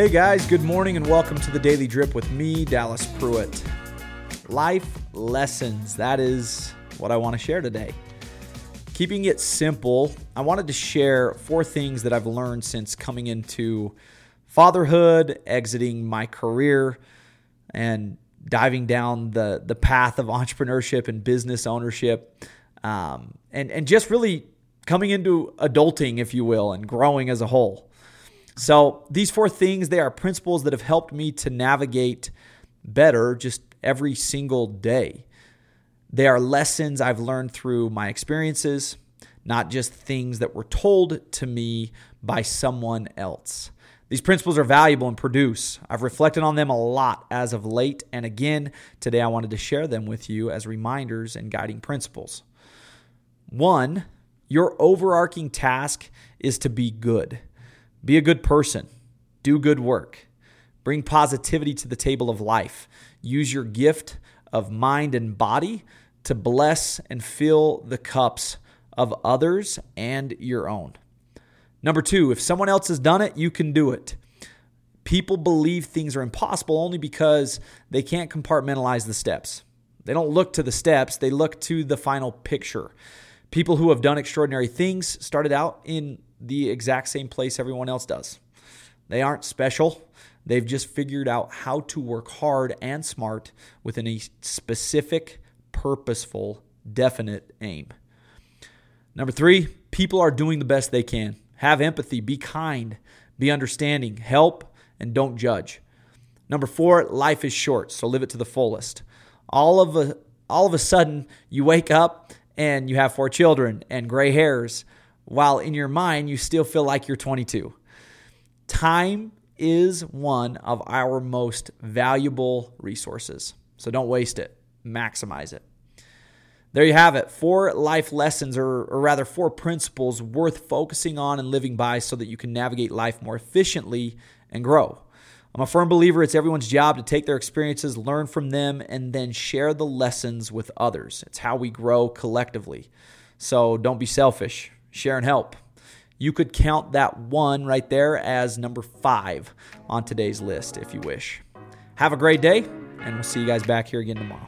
Hey guys, good morning and welcome to the Daily Drip with me, Dallas Pruitt. Life lessons, that is what I want to share today. Keeping it simple, I wanted to share four things that I've learned since coming into fatherhood, exiting my career, and diving down the, the path of entrepreneurship and business ownership, um, and, and just really coming into adulting, if you will, and growing as a whole. So, these four things, they are principles that have helped me to navigate better just every single day. They are lessons I've learned through my experiences, not just things that were told to me by someone else. These principles are valuable and produce. I've reflected on them a lot as of late, and again, today I wanted to share them with you as reminders and guiding principles. One, your overarching task is to be good. Be a good person. Do good work. Bring positivity to the table of life. Use your gift of mind and body to bless and fill the cups of others and your own. Number two, if someone else has done it, you can do it. People believe things are impossible only because they can't compartmentalize the steps. They don't look to the steps, they look to the final picture. People who have done extraordinary things started out in the exact same place everyone else does. They aren't special. They've just figured out how to work hard and smart within a specific, purposeful, definite aim. Number three, people are doing the best they can. Have empathy, be kind, be understanding, help, and don't judge. Number four, life is short, so live it to the fullest. All of a all of a sudden, you wake up and you have four children and gray hairs while in your mind you still feel like you're 22. Time is one of our most valuable resources. So don't waste it, maximize it. There you have it. Four life lessons, or, or, rather, four principles worth focusing on and living by so that you can navigate life more efficiently and grow. I'm a firm believer it's everyone's job to take their experiences, learn from them, and then share the lessons with others. It's how we grow collectively. So don't be selfish share and help. You could count that one right there as number five on today's list if you wish. Have a great day, and we'll see you guys back here again tomorrow.